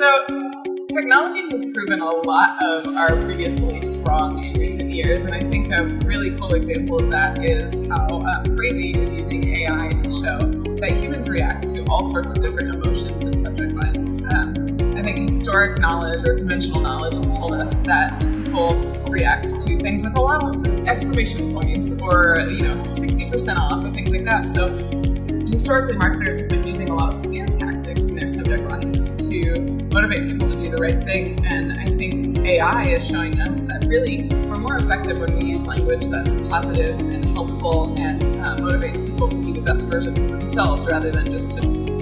So, technology has proven a lot of our previous beliefs wrong in recent years, and I think a really cool example of that is how um, Phrasee is using AI to show that humans react to all sorts of different emotions and subject lines. Um, I think historic knowledge or conventional knowledge has told us that people react to things with a lot of exclamation points or, you know, 60% off and things like that. So historically, marketers have been using a lot of fear there to motivate people to do the right thing. And I think AI is showing us that really we're more effective when we use language that's positive and helpful and uh, motivates people to be the best versions of themselves rather than just to